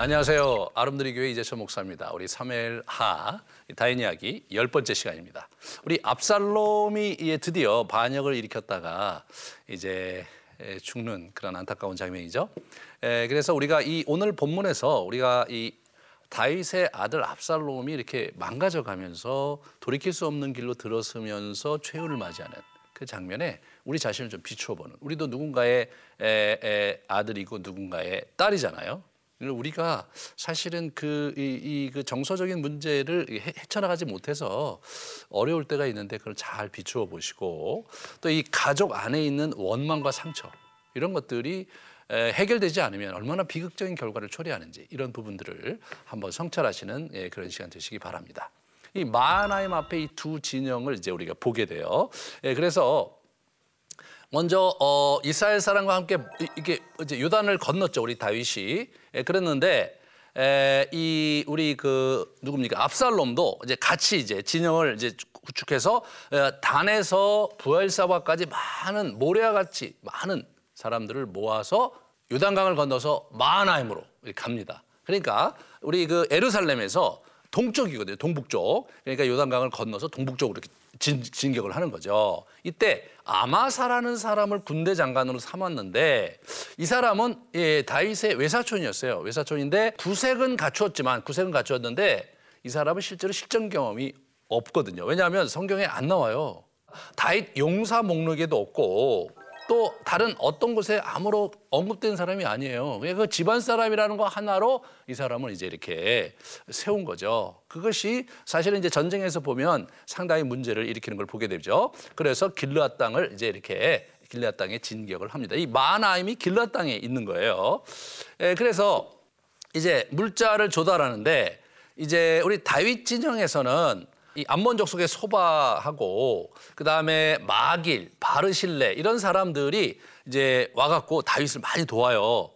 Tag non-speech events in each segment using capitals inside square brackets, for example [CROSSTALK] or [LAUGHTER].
안녕하세요. 아름드리 교회 이재철 목사입니다. 우리 3일 하 다인 이야기 열 번째 시간입니다. 우리 압살롬이 드디어 반역을 일으켰다가 이제 죽는 그런 안타까운 장면이죠. 그래서 우리가 이 오늘 본문에서 우리가 이 다윗의 아들 압살롬이 이렇게 망가져 가면서 돌이킬 수 없는 길로 들어서면서 최후를 맞이하는 그 장면에 우리 자신을 좀 비추어 보는 우리도 누군가의 아들이고 누군가의 딸이잖아요. 우리가 사실은 그, 이, 이, 그 정서적인 문제를 헤쳐나가지 못해서 어려울 때가 있는데 그걸 잘 비추어 보시고 또 이 가족 안에 있는 원망과 상처 이런 것들이 해결되지 않으면 얼마나 비극적인 결과를 초래하는지 이런 부분들을 한번 성찰하시는 예, 그런 시간 되시기 바랍니다. 이 마하나임 앞에 이 두 진영을 이제 우리가 보게 돼요. 예, 그래서 먼저 어, 이스라엘 사람과 함께 이게 이제 요단을 건넜죠 우리 다윗이 예, 그랬는데 에, 이 우리 그 누굽니까 압살롬도 이제 같이 이제 진영을 이제 구축해서 에, 단에서 부엘사바까지 많은 모래와 같이 많은 사람들을 모아서 요단강을 건너서 마하나임으로 갑니다. 그러니까 우리 그 에르살렘에서 동쪽이거든요. 동북쪽. 그러니까 요단강을 건너서 동북쪽으로 이렇게 진, 진격을 하는 거죠. 이때 아마사라는 사람을 군대 장관으로 삼았는데 이 사람은 예, 다윗의 외사촌이었어요. 외사촌인데 구색은 갖추었지만 구색은 갖추었는데 이 사람은 실제로 실전 경험이 없거든요. 왜냐하면 성경에 안 나와요. 다윗 용사 목록에도 없고 또 다른 어떤 곳에 아무로 언급된 사람이 아니에요. 그 집안 사람이라는 거 하나로 이 사람을 이제 이렇게 세운 거죠. 그것이 사실은 이제 전쟁에서 보면 상당히 문제를 일으키는 걸 보게 되죠. 그래서 길르앗 땅을 이제 이렇게 길르앗 땅에 진격을 합니다. 이 마나임이 길르앗 땅에 있는 거예요. 예, 그래서 이제 물자를 조달하는데 이제 우리 다윗 진영에서는 이 암몬 족 속의 소바하고 그 다음에 마길, 바르실레 이런 사람들이 이제 와갖고 다윗을 많이 도와요.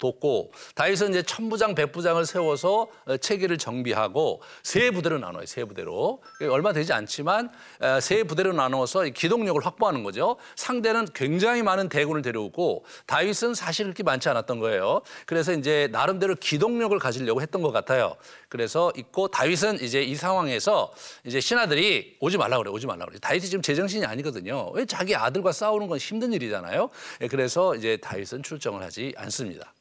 예? 돕고 다윗은 이제 천부장 백부장을 세워서 어, 체계를 정비하고 세 부대로 나눠요. 세 부대로 얼마 되지 않지만 어, 세 부대로 나눠서 기동력을 확보하는 거죠. 상대는 굉장히 많은 대군을 데려오고 다윗은 사실 그렇게 많지 않았던 거예요. 그래서 이제 나름대로 기동력을 가지려고 했던 것 같아요. 그래서 있고 다윗은 이제 이 상황에서 이제 신하들이 오지 말라 그래 오지 말라 그래 다윗이 지금 제정신이 아니거든요. 왜 자기 아들과 싸우는 건 힘든 일이잖아요. 예, 그래서 이제 다윗은 출정을 하지 않습니다.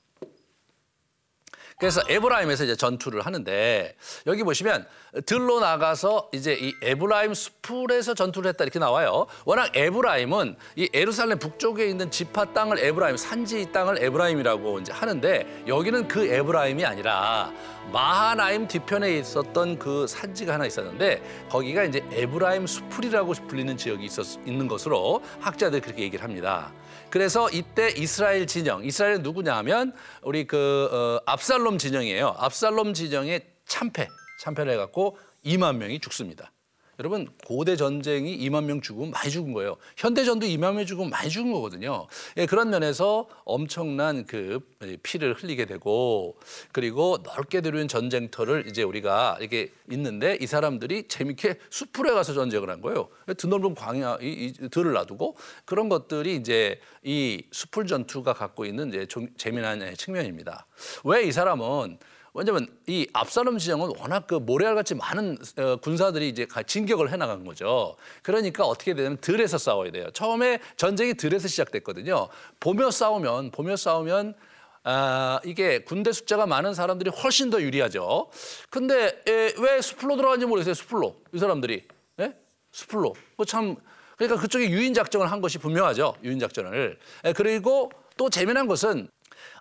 그래서 에브라임에서 이제 전투를 하는데 여기 보시면 들로 나가서 이제 이 에브라임 수풀에서 전투를 했다 이렇게 나와요. 워낙 에브라임은 이 예루살렘 북쪽에 있는 지파 땅을 에브라임 산지 땅을 에브라임이라고 이제 하는데 여기는 그 에브라임이 아니라 마하나임 뒤편에 있었던 그 산지가 하나 있었는데 거기가 이제 에브라임 수풀이라고 불리는 지역이 있었 있는 것으로 학자들이 그렇게 얘기를 합니다. 그래서 이때 이스라엘 진영, 이스라엘 누구냐 하면 우리 그 어, 압살롬 진영이에요. 압살롬 진영의 참패, 참패를 해갖고 2만 명이 죽습니다. 여러분 고대 전쟁이 2만 명 죽으면 많이 죽은 거예요. 현대전도 2만 명 죽으면 많이 죽은 거거든요. 예, 그런 면에서 엄청난 그 피를 흘리게 되고 그리고 넓게 들여온 전쟁터를 이제 우리가 이렇게 있는데 이 사람들이 재밌게 숲풀에 가서 전쟁을 한 거예요. 드넓은 광야 이, 이 들을 놔두고 그런 것들이 이제 이 숲풀 전투가 갖고 있는 이제 좀 재미난 측면입니다. 왜 이 사람은 왜냐면 이 압살롬 지정은 워낙 그 모래알같이 많은 어, 군사들이 이제 진격을 해나간 거죠. 그러니까 어떻게 되냐면 들에서 싸워야 돼요. 처음에 전쟁이 들에서 시작됐거든요. 보며 싸우면 보며 싸우면 아, 이게 군대 숫자가 많은 사람들이 훨씬 더 유리하죠. 근데 에, 왜 숲으로 들어간지 모르겠어요. 숲으로 이 사람들이 예? 숲으로 뭐참 그러니까 그쪽에 유인 작전을 한 것이 분명하죠. 유인 작전을 에, 그리고 또 재미난 것은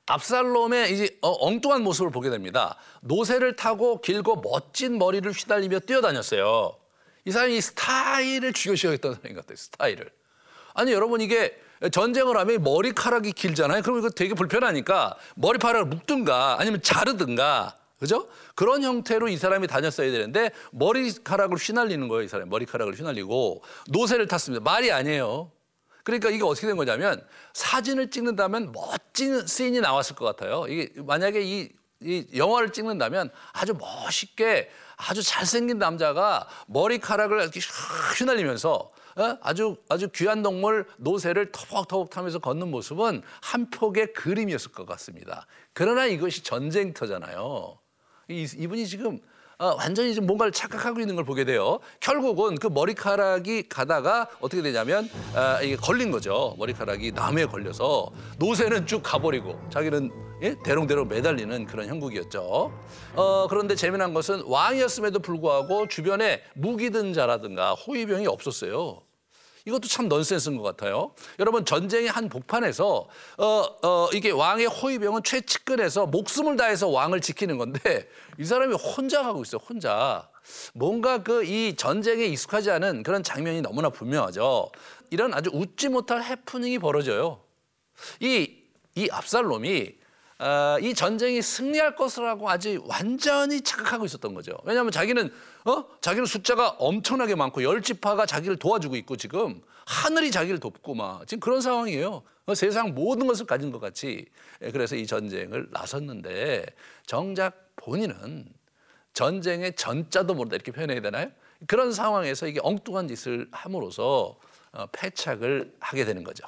압살롬의 이제 어, 엉뚱한 모습을 보게 됩니다. 노새를 타고 길고 멋진 머리를 휘날리며 뛰어다녔어요. 이 사람이 스타일을 중요시하겠다는 사람인 것 같아요. 스타일을. 아니 여러분 이게 전쟁을 하면 머리카락이 길잖아요. 그럼 이거 되게 불편하니까 머리카락을 묶든가 아니면 자르든가 그죠? 그런 형태로 이 사람이 다녔어야 되는데 머리카락을 휘날리는 거예요. 이 사람이 머리카락을 휘날리고 노새를 탔습니다. 말이 아니에요. 그러니까 이게 어떻게 된 거냐면 사진을 찍는다면 멋진 씬이 나왔을 것 같아요. 이게 만약에 이, 이 영화를 찍는다면 아주 멋있게 아주 잘생긴 남자가 머리카락을 이렇게 휘날리면서 어? 아주 아주 귀한 동물 노새를 터벅터벅 타면서 걷는 모습은 한 폭의 그림이었을 것 같습니다. 그러나 이것이 전쟁터잖아요. 이, 이분이 지금 어, 완전히 지금 뭔가를 착각하고 있는 걸 보게 돼요. 결국은 그 머리카락이 가다가 어떻게 되냐면 아, 이게 걸린 거죠. 머리카락이 나무에 걸려서 노새는 쭉 가버리고 자기는 예? 대롱대롱 매달리는 그런 형국이었죠. 어, 그런데 재미난 것은 왕이었음에도 불구하고 주변에 무기든 자라든가 호위병이 없었어요. 이것도 참 넌센스인 것 같아요. 여러분 전쟁의 한 복판에서 어, 어, 이게 왕의 호위병은 최측근에서 목숨을 다해서 왕을 지키는 건데 이 사람이 혼자 가고 있어요. 혼자. 뭔가 그 이 전쟁에 익숙하지 않은 그런 장면이 너무나 분명하죠. 이런 아주 웃지 못할 해프닝이 벌어져요. 이, 이 압살롬이 어, 이 전쟁이 승리할 것이라고 아직 완전히 착각하고 있었던 거죠. 왜냐하면 자기는 어? 자기는 숫자가 엄청나게 많고 열 지파가 자기를 도와주고 있고 지금 하늘이 자기를 돕고 막 지금 그런 상황이에요. 어, 세상 모든 것을 가진 것 같이 예, 그래서 이 전쟁을 나섰는데 정작 본인은 전쟁의 전자도 모른다 이렇게 표현해야 되나요? 그런 상황에서 이게 엉뚱한 짓을 함으로써 어, 패착을 하게 되는 거죠.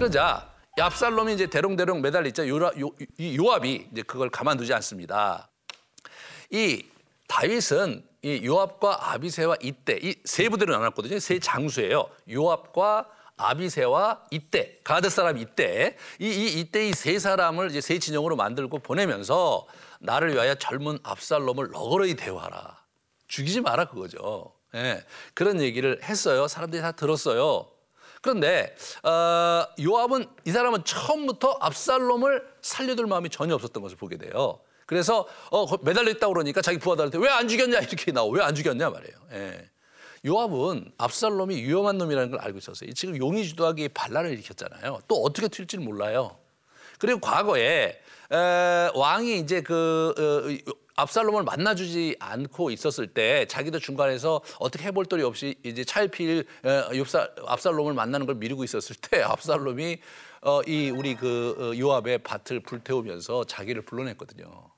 그러자 압살롬이 이제 대롱대롱 요, 이 요압이 이제 그걸 가만두지 않습니다. 이 다윗은 이 요압과 아비세와 이때 이 세 부대로 나눴거든요. 세 장수예요. 요압과 아비세와 이때 가드 사람 이때 이, 이 이때 이 세 사람을 이제 세 진영으로 만들고 보내면서 나를 위하여 젊은 압살롬을 너그러이 대우하라. 죽이지 마라 그거죠. 예, 그런 얘기를 했어요. 사람들이 다 들었어요. 그런데 어, 요압은 이 사람은 처음부터 압살롬을 살려둘 마음이 전혀 없었던 것을 보게 돼요. 그래서 어, 매달려 있다고 그러니까 자기 부하들한테 왜 안 죽였냐 이렇게 나오 왜안 죽였냐 말이에요. 예. 요압은 압살롬이 위험한 놈이라는 걸 알고 있었어요. 지금 용의 주도하기 반란을 일으켰잖아요. 또 어떻게 튈지 몰라요. 그리고 과거에 에, 왕이 이제 그 어, 압살롬을 만나주지 않고 있었을 때 자기도 중간에서 어떻게 해볼 도리 없이 이제 차일필 압살롬을 만나는 걸 미루고 있었을 때 [LAUGHS] 압살롬이 어, 이 우리 그 어, 요압의 밭을 불태우면서 자기를 불러냈거든요.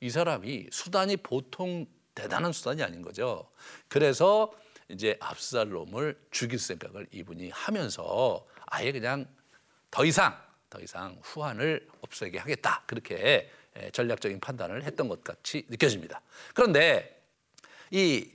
이 사람이 수단이 보통 대단한 수단이 아닌 거죠. 그래서 이제 압살롬을 죽일 생각을 이분이 하면서 아예 그냥 더 이상 더 이상 후한을 없애게 하겠다 그렇게 전략적인 판단을 했던 것 같이 느껴집니다. 그런데 이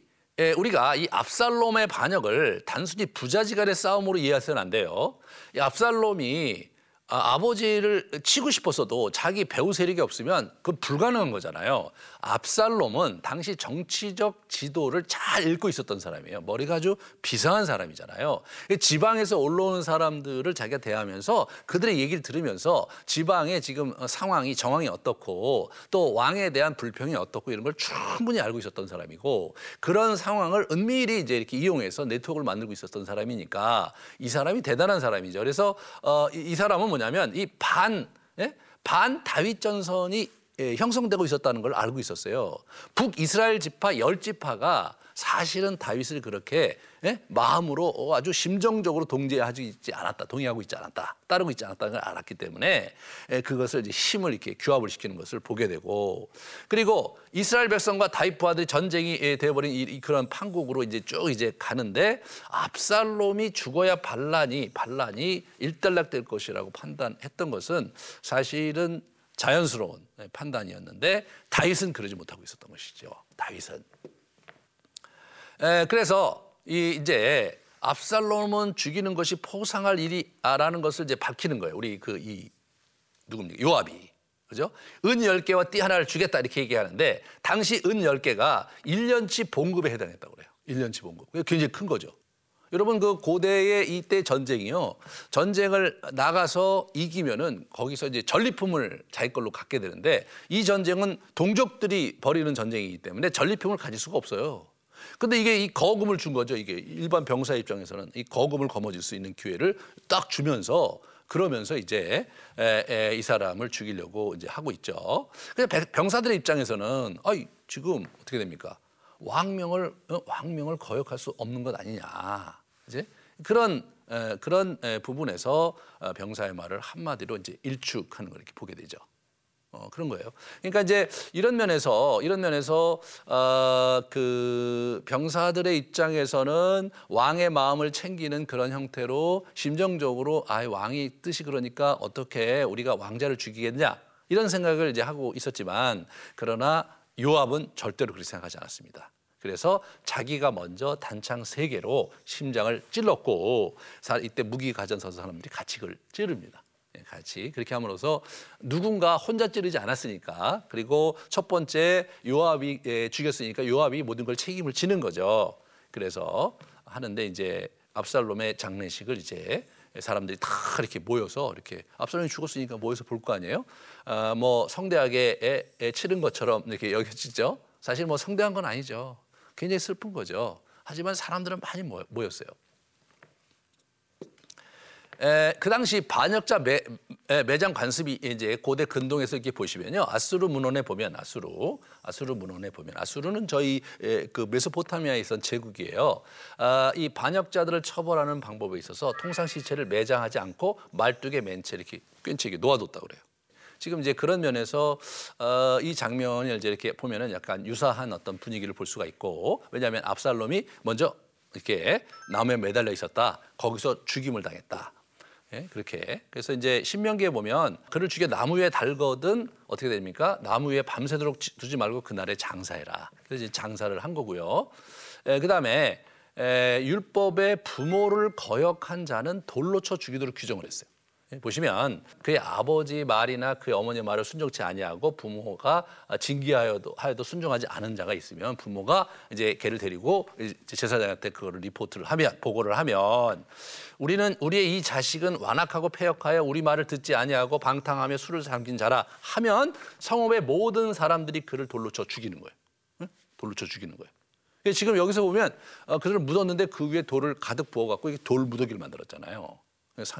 우리가 이 압살롬의 반역을 단순히 부자지간의 싸움으로 이해해서는 안 돼요. 이 압살롬이 아, 버지를 치고 싶었어도 자기 배우 세력이 없으면 그건 불가능한 거잖아요. 압살롬은 당시 정치적 지도를 잘 읽고 있었던 사람이에요. 머리가 아주 비상한 사람이잖아요. 지방에서 올라오는 사람들을 자기가 대하면서 그들의 얘기를 들으면서 지방의 지금 상황이 정황이 어떻고 또 왕에 대한 불평이 어떻고 이런 걸 충분히 알고 있었던 사람이고 그런 상황을 은밀히 이제 이렇게 이용해서 네트워크를 만들고 있었던 사람이니까 이 사람이 대단한 사람이죠. 그래서 어, 이 사람은 뭐냐면 이 반, 예? 반 다윗 전선이 예, 형성되고 있었다는 걸 알고 있었어요. 북 이스라엘 지파 열 지파가 사실은 다윗을 그렇게 예? 마음으로 어, 아주 심정적으로 동제하지 있지 않았다, 동의하고 있지 않았다, 따르고 있지 않았다는 걸 알았기 때문에 예, 그것을 이제 힘을 이렇게 규합을 시키는 것을 보게 되고 그리고 이스라엘 백성과 부하들이 전쟁이 예, 되어버린 이, 그런 판국으로 이제 쭉 이제 가는데 압살롬이 죽어야 반란이 반란이 일단락될 것이라고 판단했던 것은 사실은 자연스러운 판단이었는데 다윗은 그러지 못하고 있었던 것이죠. 다윗은 에, 그래서 이 이제 압살롬은 죽이는 것이 포상할 일이라는 것을 이제 밝히는 거예요. 우리 그 이 누굽니까? 요압이. 그죠? 은 10개와 띠 하나를 주겠다 이렇게 얘기하는데 당시 은 10개가 1년치 봉급에 해당했다고 그래요. 1년치 봉급. 굉장히 큰 거죠. 여러분 그 고대의 이때 전쟁이요. 전쟁을 나가서 이기면은 거기서 이제 전리품을 자기 걸로 갖게 되는데 이 전쟁은 동족들이 벌이는 전쟁이기 때문에 전리품을 가질 수가 없어요. 근데 이게 이 거금을 준 거죠. 이게 일반 병사 입장에서는 이 거금을 거머쥘 수 있는 기회를 딱 주면서 그러면서 이제 에, 에, 이 사람을 죽이려고 이제 하고 있죠. 그래서 병사들의 입장에서는 아이 지금 어떻게 됩니까? 왕명을 어, 왕명을 거역할 수 없는 것 아니냐. 이제 그런 에, 그런 에, 부분에서 어, 병사의 말을 한마디로 이제 일축하는 걸 이렇게 보게 되죠. 어, 그런 거예요. 그러니까 이제 이런 면에서 이런 면에서 어, 그 병사들의 입장에서는 왕의 마음을 챙기는 그런 형태로 심정적으로 아 왕이 뜻이 그러니까 어떻게 우리가 왕자를 죽이겠냐 이런 생각을 이제 하고 있었지만 그러나 요압은 절대로 그렇게 생각하지 않았습니다. 그래서 자기가 먼저 단창 세 개로 심장을 찔렀고 이때 무기 가전 서서 사람들이 같이 그걸 찌릅니다. 예, 같이 그렇게 함으로써 누군가 혼자 찌르지 않았으니까 그리고 첫 번째 요압이 예, 죽였으니까 요압이 모든 걸 책임을 지는 거죠. 그래서 하는데 이제 압살롬의 장례식을 이제 사람들이 다 이렇게 모여서 이렇게 압살롬이 죽었으니까 모여서 볼 거 아니에요? 아, 뭐 성대하게 애, 애 치른 것처럼 이렇게 여겨지죠. 사실 뭐 성대한 건 아니죠. 굉장히 슬픈 거죠. 하지만 사람들은 많이 모였어요. 에, 그 당시 반역자 매, 에, 매장 관습이 이제 고대 근동에서 이렇게 보시면요. 아수르 문헌에 보면 아수르, 아수르 문헌에 보면 아수르는 저희 에, 그 메소포타미아에 있던 제국이에요. 아, 이 반역자들을 처벌하는 방법에 있어서 통상 시체를 매장하지 않고 말뚝에 맨채 이렇게 꿰치게 놓아뒀다 그래요. 지금 이제 그런 면에서 어, 이 장면을 이제 이렇게 보면은 약간 유사한 어떤 분위기를 볼 수가 있고 왜냐하면 압살롬이 먼저 이렇게 나무에 매달려 있었다. 거기서 죽임을 당했다. 예, 그렇게. 그래서 이제 신명기에 보면 그를 죽여 나무 위에 달거든 어떻게 됩니까? 나무 위에 밤새도록 두지 말고 그날에 장사해라. 그래서 이제 장사를 한 거고요. 예, 그다음에 에, 율법의 부모를 거역한 자는 돌로 쳐 죽이도록 규정을 했어요. 예, 보시면 그의 아버지 말이나 그의 어머니 말을 순종치 아니하고 부모가 징계하여도 하여도 순종하지 않은 자가 있으면 부모가 이제 걔를 데리고 제사장한테 그거를 리포트를 하면 보고를 하면 우리는 우리의 이 자식은 완악하고 폐역하여 우리 말을 듣지 아니하고 방탕하며 술을 삼킨 자라 하면 성읍의 모든 사람들이 그를 돌로 쳐 죽이는 거예요. 응? 돌로 쳐 죽이는 거예요. 지금 여기서 보면 어, 그들을 묻었는데 그 위에 돌을 가득 부어갖고 돌 무더기를 만들었잖아요.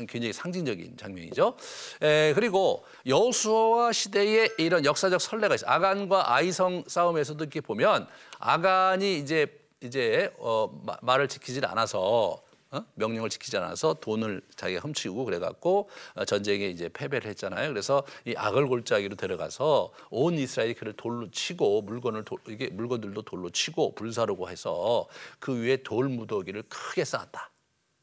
굉장히 상징적인 장면이죠. 에, 그리고 여수와 시대의 이런 역사적 선례가 있어요. 아간과 아이성 싸움에서도 이렇게 보면 아간이 이제 이제 어, 말을 지키질 않아서 어? 명령을 지키지 않아서 돈을 자기가 훔치고 그래갖고 어, 전쟁에 이제 패배를 했잖아요. 그래서 이 악을 골짜기로 데려가서 온 이스라엘이 그를 돌로 치고 물건을 도, 이게 물건들도 돌로 치고 불사르고 해서 그 위에 돌 무더기를 크게 쌓았다.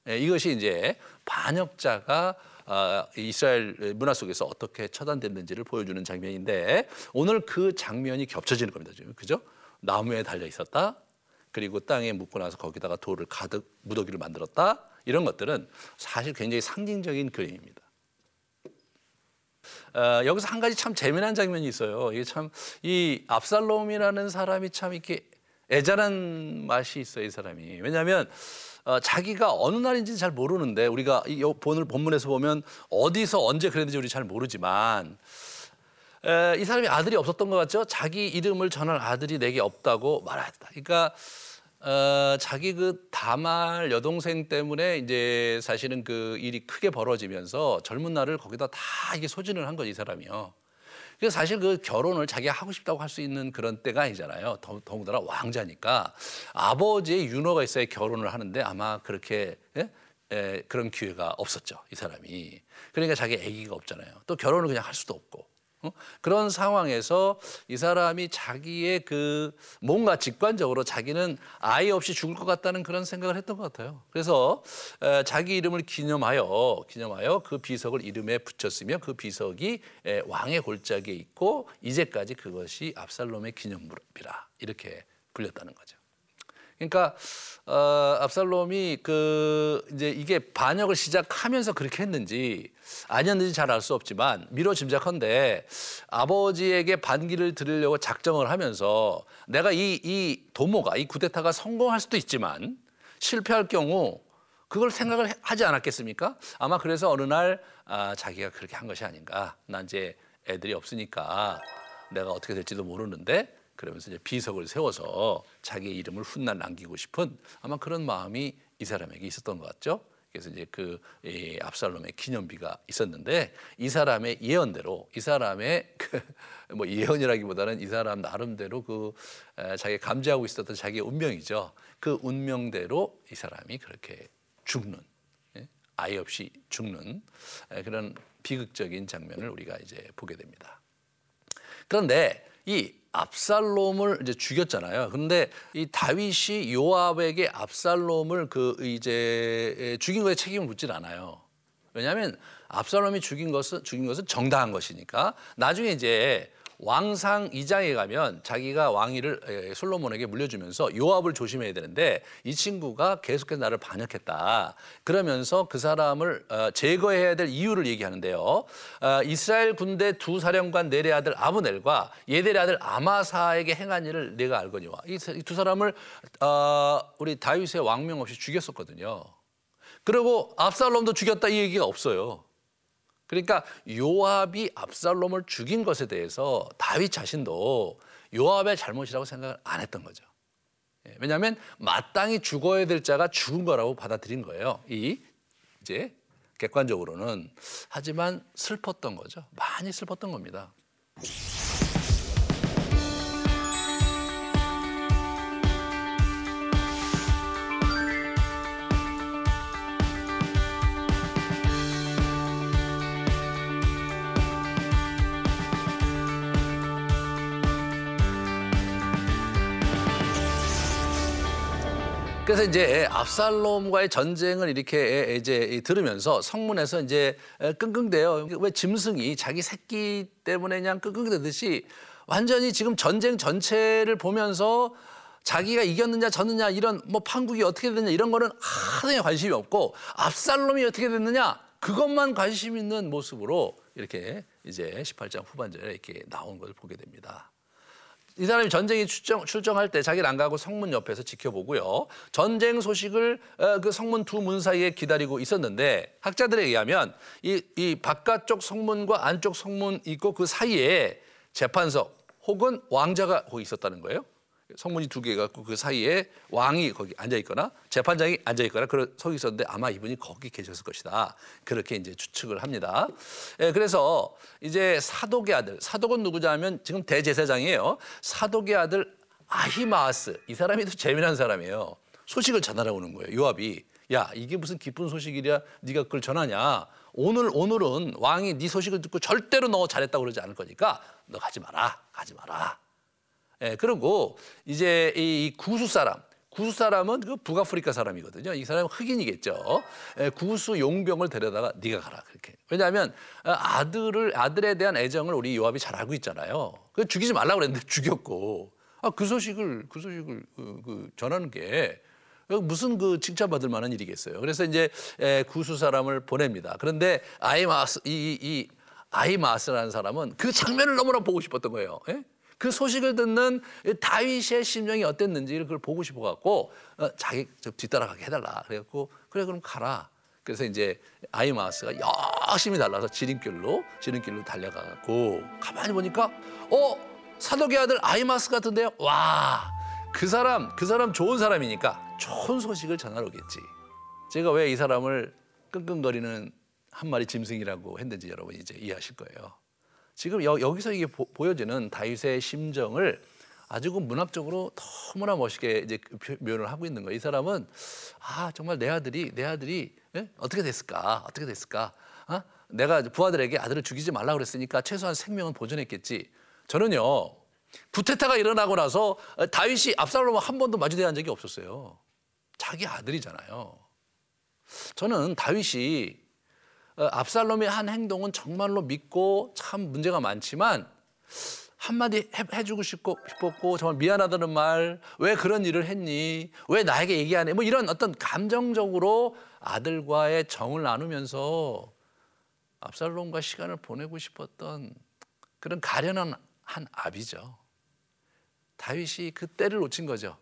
예, 이것이 이제 반역자가 아, 이스라엘 문화 속에서 어떻게 처단됐는지를 보여주는 장면인데 오늘 그 장면이 겹쳐지는 겁니다. 그죠? 나무에 달려 있었다. 그리고 땅에 묻고 나서 거기다가 돌을 가득 무더기를 만들었다. 이런 것들은 사실 굉장히 상징적인 그림입니다. 어, 여기서 한 가지 참 재미난 장면이 있어요. 이게 참 이 압살롬이라는 사람이 참 이렇게 애잔한 맛이 있어요. 이 사람이 왜냐하면 어, 자기가 어느 날인지 잘 모르는데 우리가 이 본을 본문에서 보면 어디서 언제 그랬는지 우리 잘 모르지만 에, 이 사람이 아들이 없었던 것 같죠? 자기 이름을 전할 아들이 내게 없다고 말했다. 그러니까 어, 자기 그 다말 여동생 때문에 이제 사실은 그 일이 크게 벌어지면서 젊은 날을 거기다 다 이게 소진을 한 거지 이 사람이요. 그래서 사실 그 결혼을 자기가 하고 싶다고 할 수 있는 그런 때가 아니잖아요. 더, 더군다나 왕자니까 아버지의 윤호가 있어야 결혼을 하는데 아마 그렇게 예? 에, 그런 기회가 없었죠. 이 사람이. 그러니까 자기 아기가 없잖아요. 또 결혼을 그냥 할 수도 없고. 어? 그런 상황에서 이 사람이 자기의 그 뭔가 직관적으로 자기는 아이 없이 죽을 것 같다는 그런 생각을 했던 것 같아요. 그래서 자기 이름을 기념하여 기념하여 그 비석을 이름에 붙였으며 그 비석이 왕의 골짜기에 있고 이제까지 그것이 압살롬의 기념물이라 이렇게 불렸다는 거죠. 그러니까 어, 압살롬이 그 이제 이게 반역을 시작하면서 그렇게 했는지 아니었는지 잘 알 수 없지만 미뤄 짐작한데 아버지에게 반기를 드리려고 작정을 하면서 내가 이, 이 도모가 이 쿠데타가 성공할 수도 있지만 실패할 경우 그걸 생각을 해- 하지 않았겠습니까? 아마 그래서 어느 날 아, 자기가 그렇게 한 것이 아닌가. 난 이제 애들이 없으니까 내가 어떻게 될지도 모르는데 그러면서 이제 비석을 세워서 자기의 이름을 훗날 남기고 싶은 아마 그런 마음이 이 사람에게 있었던 것 같죠. 그래서 이제 그 이 압살롬의 기념비가 있었는데 이 사람의 예언대로 이 사람의 그 [LAUGHS] 뭐 예언이라기보다는 이 사람 나름대로 그 에, 자기 가 감지하고 있었던 자기의 운명이죠. 그 운명대로 이 사람이 그렇게 죽는 예? 아이 없이 죽는 에, 그런 비극적인 장면을 우리가 이제 보게 됩니다. 그런데 이 압살롬을 이제 죽였잖아요. 그런데 이 다윗이 요압에게 압살롬을 그 이제 죽인 거에 책임을 묻질 않아요. 왜냐하면 압살롬이 죽인 것은 죽인 것은 정당한 것이니까 나중에 이제 왕상 2장에 가면 자기가 왕위를 에, 솔로몬에게 물려주면서 요압을 조심해야 되는데 이 친구가 계속해서 나를 반역했다. 그러면서 그 사람을 어, 제거해야 될 이유를 얘기하는데요. 어, 이스라엘 군대 두 사령관 넬의 아들 아브넬과 예델의 아들 아마사에게 행한 일을 내가 알거니와 이 두 사람을 어, 우리 다윗의 왕명 없이 죽였었거든요. 그리고 압살롬도 죽였다 이 얘기가 없어요. 그러니까 요압이 압살롬을 죽인 것에 대해서 다윗 자신도 요압의 잘못이라고 생각을 안 했던 거죠. 예, 왜냐하면 마땅히 죽어야 될 자가 죽은 거라고 받아들인 거예요. 이 이제 객관적으로는 하지만 슬펐던 거죠. 많이 슬펐던 겁니다. 그래서 이제 압살롬과의 전쟁을 이렇게 이제 들으면서 성문에서 이제 끙끙대요. 왜 짐승이 자기 새끼 때문에 그냥 끙끙대듯이 완전히 지금 전쟁 전체를 보면서 자기가 이겼느냐 졌느냐 이런 뭐 판국이 어떻게 됐느냐 이런 거는 하나에 관심이 없고 압살롬이 어떻게 됐느냐 그것만 관심 있는 모습으로 이렇게 이제 18장 후반절에 이렇게 나온 걸 보게 됩니다. 이 사람이 전쟁에 출정, 출정할 때 자기를 안 가고 성문 옆에서 지켜보고요. 전쟁 소식을 어, 그 성문 두 문 사이에 기다리고 있었는데 학자들에 의하면 이, 이 바깥쪽 성문과 안쪽 성문 있고 그 사이에 재판석 혹은 왕자가 거기 있었다는 거예요. 성문이 두 개가 있고 그 사이에 왕이 거기 앉아 있거나 재판장이 앉아 있거나 그런 서 있었는데 아마 이분이 거기 계셨을 것이다. 그렇게 이제 추측을 합니다. 예, 그래서 이제 사독의 아들, 사독은 누구냐면 지금 대제사장이에요. 사독의 아들 아히마스 이 사람이 또 재미난 사람이에요. 소식을 전하러 오는 거예요. 요압이 야 이게 무슨 기쁜 소식이랴 네가 그걸 전하냐 오늘 오늘은 왕이 네 소식을 듣고 절대로 너 잘했다고 그러지 않을 거니까 너 가지 마라 가지 마라 예, 그리고 이제 이 구수 사람, 구수 사람은 그 북아프리카 사람이거든요. 이 사람은 흑인이겠죠. 예, 구수 용병을 데려다가 네가 가라 그렇게. 왜냐하면 아들을 아들에 대한 애정을 우리 요압이 잘 알고 있잖아요. 그 죽이지 말라 고 그랬는데 죽였고. 아, 그 소식을 그 소식을 그, 그 전하는 게 무슨 그 칭찬받을 만한 일이겠어요. 그래서 이제 에, 구수 사람을 보냅니다. 그런데 아이마스 이, 이 아이마스라는 사람은 그 장면을 너무나 보고 싶었던 거예요. 예? 그 소식을 듣는 다윗의 심정이 어땠는지를 그걸 보고 싶어 갖고 어, 자기 좀 뒤따라가게 해달라. 그래갖고 그래 그럼 가라. 그래서 이제 아이마스가 열심히 달라서 지름길로 지름길로 달려가고 가만히 보니까 어 사독의 아들 아이마스 같은데요. 와. 그 사람 그 사람 좋은 사람이니까 좋은 소식을 전하러 오겠지. 제가 왜 이 사람을 끙끙거리는 한 마리 짐승이라고 했는지 여러분 이제 이해하실 거예요. 지금 여, 기서 이게 보, 여지는 다윗의 심정을 아주 그 문학적으로 너무나 멋있게 이제 표현을 하고 있는 거예요. 이 사람은 아 정말 내 아들이 내 아들이 예? 어떻게 됐을까? 어떻게 됐을까? 어? 내가 부하들에게 아들을 죽이지 말라 그랬으니까 최소한 생명은 보존했겠지. 저는요 구테타가 일어나고 나서 다윗이 압살롬과 한 번도 마주대한 적이 없었어요. 자기 아들이잖아요. 저는 다윗이 어, 압살롬의 한 행동은 정말로 믿고 참 문제가 많지만 한마디 해주고 싶었고 정말 미안하다는 말, 왜 그런 일을 했니? 왜 나에게 얘기 안 해? 뭐 이런 어떤 감정적으로 아들과의 정을 나누면서 압살롬과 시간을 보내고 싶었던 그런 가련한 한 아비죠. 다윗이 그 때를 놓친 거죠.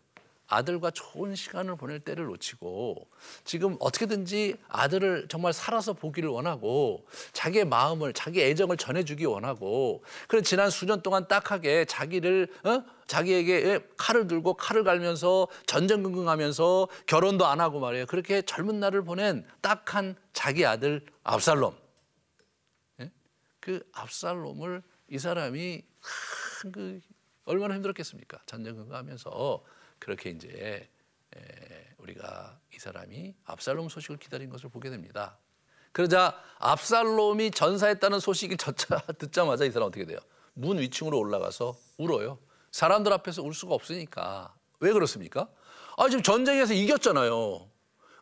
아들과 좋은 시간을 보낼 때를 놓치고 지금 어떻게든지 아들을 정말 살아서 보기를 원하고 자기의 마음을 자기 애정을 전해주기 원하고 그런 지난 수년 동안 딱하게 자기를 어? 자기에게 칼을 들고 칼을 갈면서 전전긍긍하면서 결혼도 안 하고 말이에요. 그렇게 젊은 날을 보낸 딱한 자기 아들 압살롬. 예? 그 압살롬을 이 사람이 그 얼마나 힘들었겠습니까? 전전긍긍하면서 그렇게 이제 우리가 이 사람이 압살롬 소식을 기다린 것을 보게 됩니다. 그러자 압살롬이 전사했다는 소식이 [LAUGHS] 듣자마자 이 사람 어떻게 돼요? 문 위층으로 올라가서 울어요. 사람들 앞에서 울 수가 없으니까. 왜 그렇습니까? 아, 지금 전쟁에서 이겼잖아요.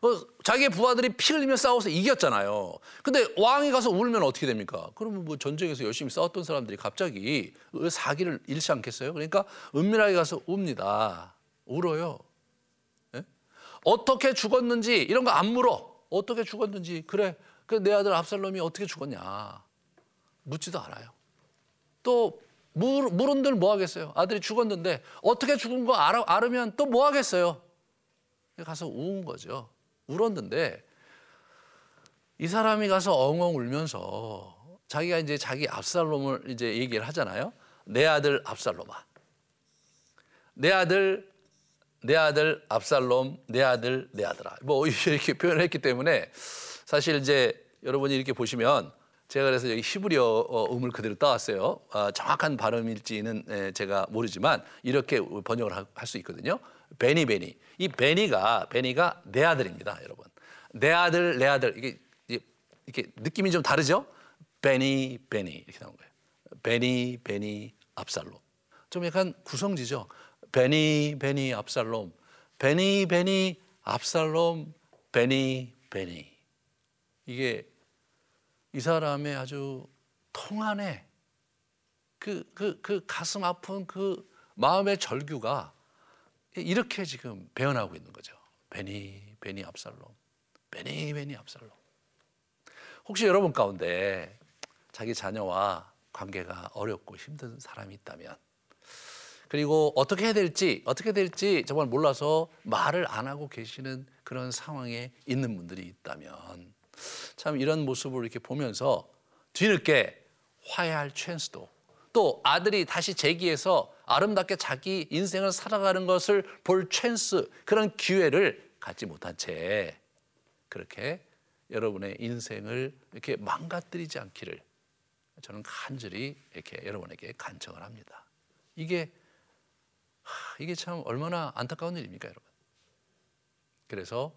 어, 자기의 부하들이 피 흘리며 싸워서 이겼잖아요. 근데 왕이 가서 울면 어떻게 됩니까? 그러면 뭐 전쟁에서 열심히 싸웠던 사람들이 갑자기 사기를 잃지 않겠어요? 그러니까 은밀하게 가서 웁니다. 울어요. 예? 어떻게 죽었는지 이런 거 안 물어. 어떻게 죽었는지 그래. 그내 아들 압살롬이 어떻게 죽었냐 묻지도 않아요. 또 물, 물은들 뭐 하겠어요? 아들이 죽었는데 어떻게 죽은 거 알아, 알으면 또 뭐 하겠어요? 가서 우은 거죠. 울었는데 이 사람이 가서 엉엉 울면서 자기가 이제 자기 압살롬을 이제 얘기를 하잖아요. 내 아들 압살롬아. 내 아들 내 아들 압살롬, 내 아들 내 아들아. 뭐 [LAUGHS] 이렇게 표현을 했기 때문에 사실 이제 여러분이 이렇게 보시면 제가 그래서 여기 히브리어 어, 음을 그대로 따왔어요. 아, 정확한 발음일지는 제가 모르지만 이렇게 번역을 할 수 있거든요. 베니 베니. 이 베니가 베니가 내 아들입니다, 여러분. 내 아들 내 아들 이게 이렇게 느낌이 좀 다르죠? 베니 베니 이렇게 나온 거예요. 베니 베니 압살롬. 좀 약간 구성지죠. 베니 베니 압살롬. 베니 베니 압살롬. 베니 베니. 이게 이 사람의 아주 통한의 그, 그, 그 가슴 아픈 그 마음의 절규가 이렇게 지금 배어나고 있는 거죠. 베니, 베니 압살롬. 베니, 베니 압살롬. 혹시 여러분 가운데 자기 자녀와 관계가 어렵고 힘든 사람이 있다면 그리고 어떻게 해야 될지 어떻게 될지 정말 몰라서 말을 안 하고 계시는 그런 상황에 있는 분들이 있다면 참 이런 모습을 이렇게 보면서 뒤늦게 화해할 찬스도 또 아들이 다시 재기해서 아름답게 자기 인생을 살아가는 것을 볼 찬스 그런 기회를 갖지 못한 채 그렇게 여러분의 인생을 이렇게 망가뜨리지 않기를 저는 간절히 이렇게 여러분에게 간청을 합니다. 이게 이게 참 얼마나 안타까운 일입니까, 여러분? 그래서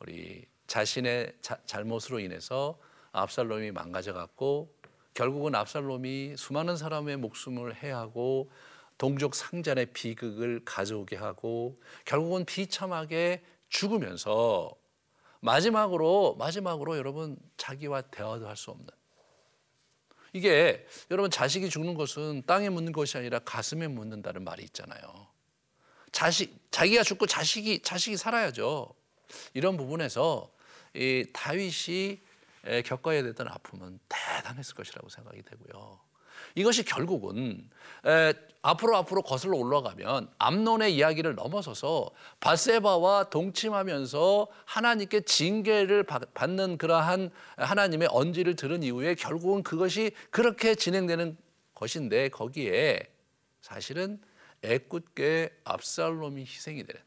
우리 자신의 자, 잘못으로 인해서 압살롬이 망가져 갔고 결국은 압살롬이 수많은 사람의 목숨을 해하고 동족 상잔의 비극을 가져오게 하고 결국은 비참하게 죽으면서 마지막으로 마지막으로 여러분 자기와 대화도 할 수 없는 이게 여러분 자식이 죽는 것은 땅에 묻는 것이 아니라 가슴에 묻는다는 말이 있잖아요. 자식 자기가 죽고 자식이 자식이 살아야죠. 이런 부분에서 이 다윗이 겪어야 됐던 아픔은 대단했을 것이라고 생각이 되고요. 이것이 결국은 앞으로 앞으로 거슬러 올라가면 암론의 이야기를 넘어서서 바세바와 동침하면서 하나님께 징계를 받는 그러한 하나님의 언지를 들은 이후에 결국은 그것이 그렇게 진행되는 것인데 거기에 사실은 애꿎게 압살롬이 희생이 되는.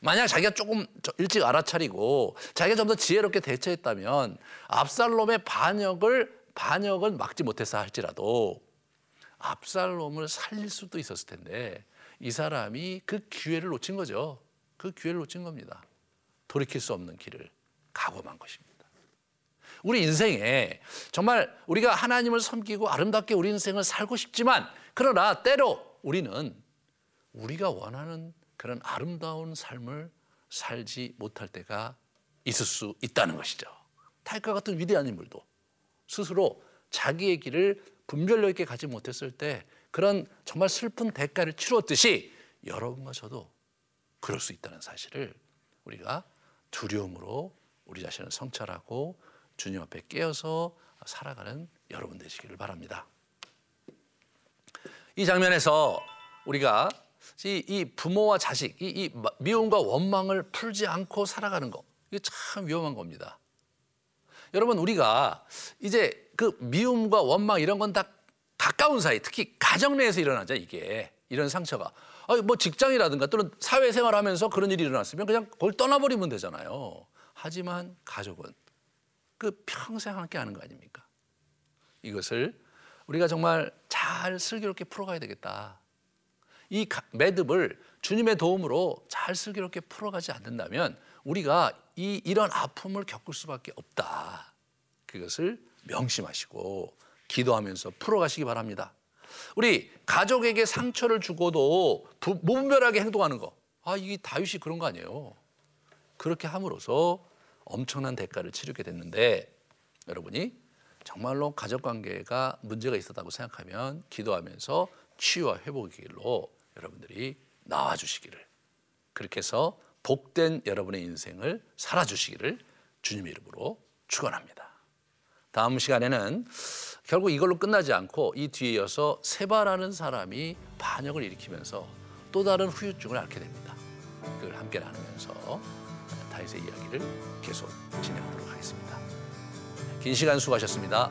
만약 자기가 조금 일찍 알아차리고 자기가 좀 더 지혜롭게 대처했다면 압살롬의 반역을 반역은 막지 못했어 할지라도 압살롬을 살릴 수도 있었을 텐데 이 사람이 그 기회를 놓친 거죠. 그 기회를 놓친 겁니다. 돌이킬 수 없는 길을 가고만 것입니다. 우리 인생에 정말 우리가 하나님을 섬기고 아름답게 우리 인생을 살고 싶지만 그러나 때로 우리는 우리가 원하는 그런 아름다운 삶을 살지 못할 때가 있을 수 있다는 것이죠. 탈과 같은 위대한 인물도 스스로 자기의 길을 분별력 있게 가지 못했을 때 그런 정말 슬픈 대가를 치루었듯이 여러분과 저도 그럴 수 있다는 사실을 우리가 두려움으로 우리 자신을 성찰하고 주님 앞에 깨어서 살아가는 여러분 되시기를 바랍니다. 이 장면에서 우리가 이, 이 부모와 자식, 이, 이 미움과 원망을 풀지 않고 살아가는 거 이게 참 위험한 겁니다. 여러분 우리가 이제 그 미움과 원망 이런 건 다 가까운 사이, 특히 가정 내에서 일어나죠 이게 이런 상처가. 아니, 뭐 직장이라든가 또는 사회생활하면서 그런 일이 일어났으면 그냥 그걸 떠나버리면 되잖아요. 하지만 가족은 그 평생 함께 하는 거 아닙니까? 이것을 우리가 정말 잘 슬기롭게 풀어가야 되겠다. 이 매듭을 주님의 도움으로 잘 슬기롭게 풀어가지 않는다면 우리가 이 이런 아픔을 겪을 수밖에 없다. 그것을 명심하시고 기도하면서 풀어가시기 바랍니다. 우리 가족에게 상처를 주고도 무분별하게 행동하는 거. 아, 이게 다윗이 그런 거 아니에요. 그렇게 함으로써 엄청난 대가를 치르게 됐는데 여러분이 정말로 가족 관계가 문제가 있었다고 생각하면 기도하면서 치유와 회복의 길로 여러분들이 나와 주시기를 그렇게 해서 복된 여러분의 인생을 살아 주시기를 주님의 이름으로 축원합니다. 다음 시간에는 결국 이걸로 끝나지 않고 이 뒤에 이어서 세바라는 사람이 반역을 일으키면서 또 다른 후유증을 앓게 됩니다. 그걸 함께 나누면서 다윗의 이야기를 계속 진행하도록 하겠습니다. 긴 시간 수고하셨습니다.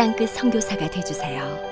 땅끝 성교사가 되주세요